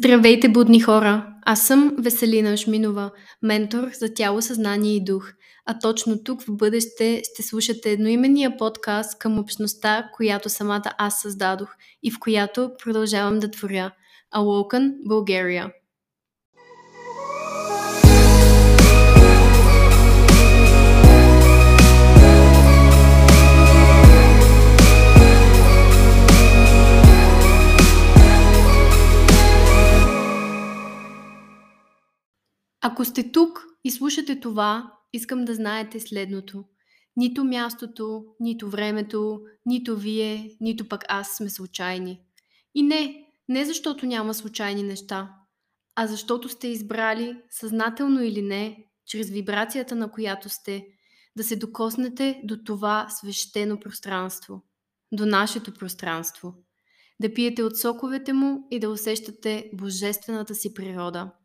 Здравейте, будни хора! Аз съм Веселина Шминова, ментор за тяло, съзнание и дух. А точно тук в бъдеще ще слушате едноименния подкаст към общността, която самата аз създадох и в която продължавам да творя. Awoken Bulgaria. Ако сте тук и слушате това, искам да знаете следното. Нито мястото, нито времето, нито вие, нито пък аз сме случайни. И не, не защото няма случайни неща, а защото сте избрали, съзнателно или не, чрез вибрацията на която сте, да се докоснете до това свещено пространство, до нашето пространство, да пиете от соковете му и да усещате божествената си природа –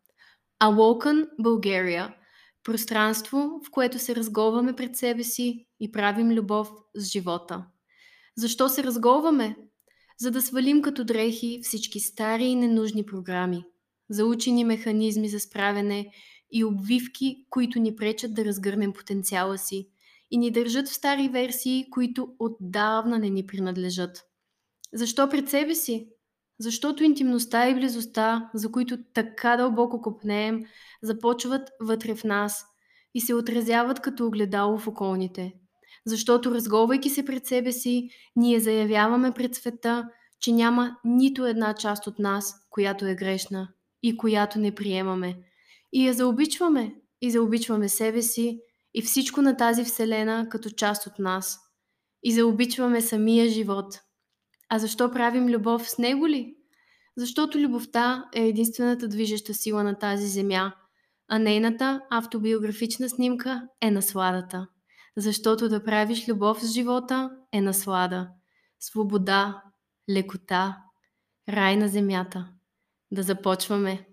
Awoken Bulgaria – пространство, в което се разговаме пред себе си и правим любов с живота. Защо се разговаме? За да свалим като дрехи всички стари и ненужни програми, заучени механизми за справяне и обвивки, които ни пречат да разгърнем потенциала си и ни държат в стари версии, които отдавна не ни принадлежат. Защо пред себе си? Защото интимността и близостта, за които така дълбоко копнеем, започват вътре в нас и се отразяват като огледало в околните. Защото разговайки се пред себе си, ние заявяваме пред света, че няма нито една част от нас, която е грешна и която не приемаме. И я заобичваме, и заобичваме себе си и всичко на тази вселена като част от нас. И заобичваме самия живот – а защо правим любов с него ли? Защото любовта е единствената движеща сила на тази земя, а нейната автобиографична снимка е насладата. Защото да правиш любов с живота е наслада, свобода, лекота, рай на земята. Да започваме.